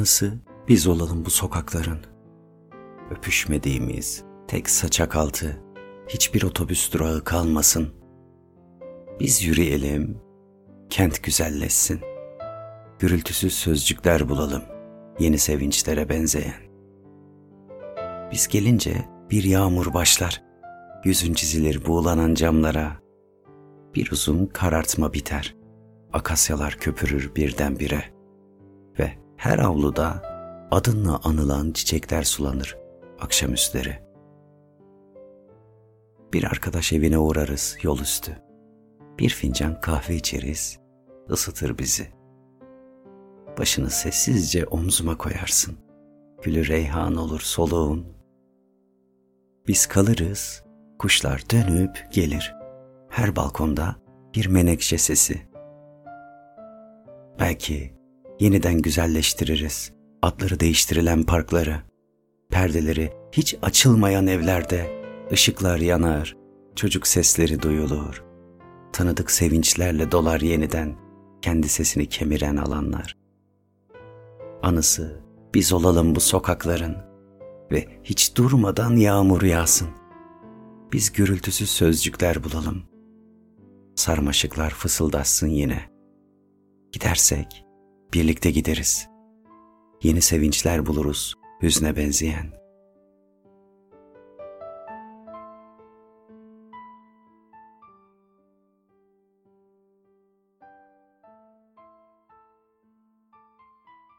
Anısı biz olalım bu sokakların. Öpüşmediğimiz tek saçak altı, hiçbir otobüs durağı kalmasın. Biz yürüyelim, kent güzelleşsin. Gürültüsüz sözcükler bulalım, yeni sevinçlere benzeyen. Biz gelince bir yağmur başlar, yüzün çizilir buğulanan camlara. Bir uzun karartma biter, akasyalar köpürür birdenbire. Ve her avluda adınla anılan çiçekler sulanır akşamüstleri. Bir arkadaş evine uğrarız yol üstü. Bir fincan kahve içeriz, ısıtır bizi. Başını sessizce omzuma koyarsın. Gülü reyhan olur soluğun. Biz kalırız, kuşlar dönüp gelir. Her balkonda bir menekşe sesi. Belki yeniden güzelleştiririz adları değiştirilen parkları. Perdeleri hiç açılmayan evlerde ışıklar yanar, çocuk sesleri duyulur. Tanıdık sevinçlerle dolar yeniden kendi sesini kemiren alanlar. Anısı biz olalım bu sokakların ve hiç durmadan yağmur yağsın. Biz gürültüsüz sözcükler bulalım. Sarmaşıklar fısıldaşsın yine. Gidersek birlikte gideriz. Yeni sevinçler buluruz hüzne benzeyen.''